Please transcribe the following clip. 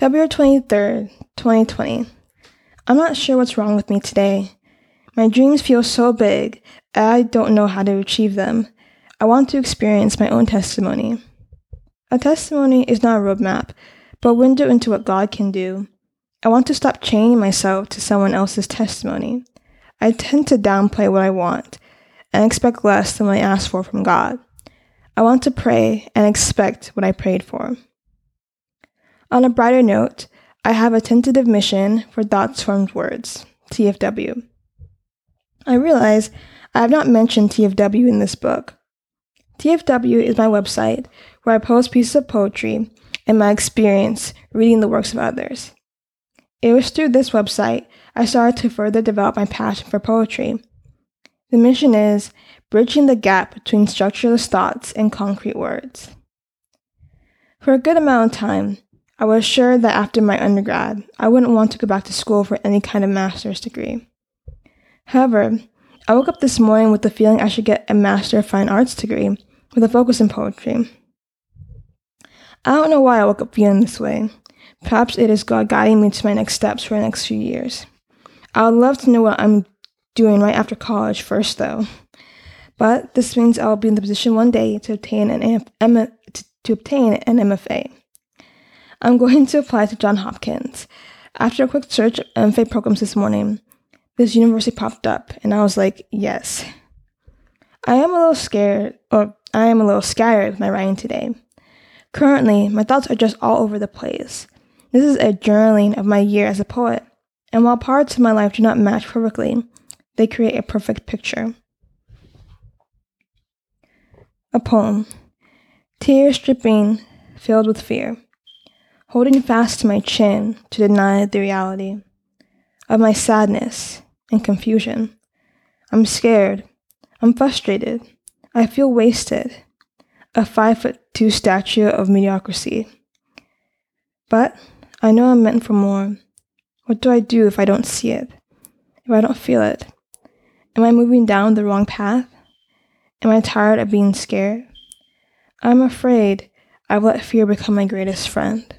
February 23rd, 2020. I'm not sure what's wrong with me today. My dreams feel so big, I don't know how to achieve them. I want to experience my own testimony. A testimony is not a roadmap, but a window into what God can do. I want to stop chaining myself to someone else's testimony. I tend to downplay what I want and expect less than what I ask for from God. I want to pray and expect what I prayed for. On a brighter note, I have a tentative mission for Thoughts Formed Words, TFW. I realize I have not mentioned TFW in this book. TFW is my website where I post pieces of poetry and my experience reading the works of others. It was through this website I started to further develop my passion for poetry. The mission is bridging the gap between structureless thoughts and concrete words. For a good amount of time, I was sure that after my undergrad, I wouldn't want to go back to school for any kind of master's degree. However, I woke up this morning with the feeling I should get a Master of Fine Arts degree with a focus in poetry. I don't know why I woke up feeling this way. Perhaps it is God guiding me to my next steps for the next few years. I would love to know what I'm doing right after college first, though. But this means I'll be in the position one day to obtain an to, to obtain an MFA. I'm going to apply to Johns Hopkins. After a quick search um, of MFA programs this morning, this university popped up, and I was like, yes. I am a little scared, or I am a little scattered with my writing today. Currently, my thoughts are just all over the place. This is a journaling of my year as a poet, and while parts of my life do not match perfectly, they create a perfect picture. A poem. Tears dripping, filled with fear, holding fast to my chin to deny the reality of my sadness and confusion. I'm scared. I'm frustrated. I feel wasted. A five foot two statue of mediocrity. But I know I'm meant for more. What do I do if I don't see it? If I don't feel it? Am I moving down the wrong path? Am I tired of being scared? I'm afraid I've let fear become my greatest friend.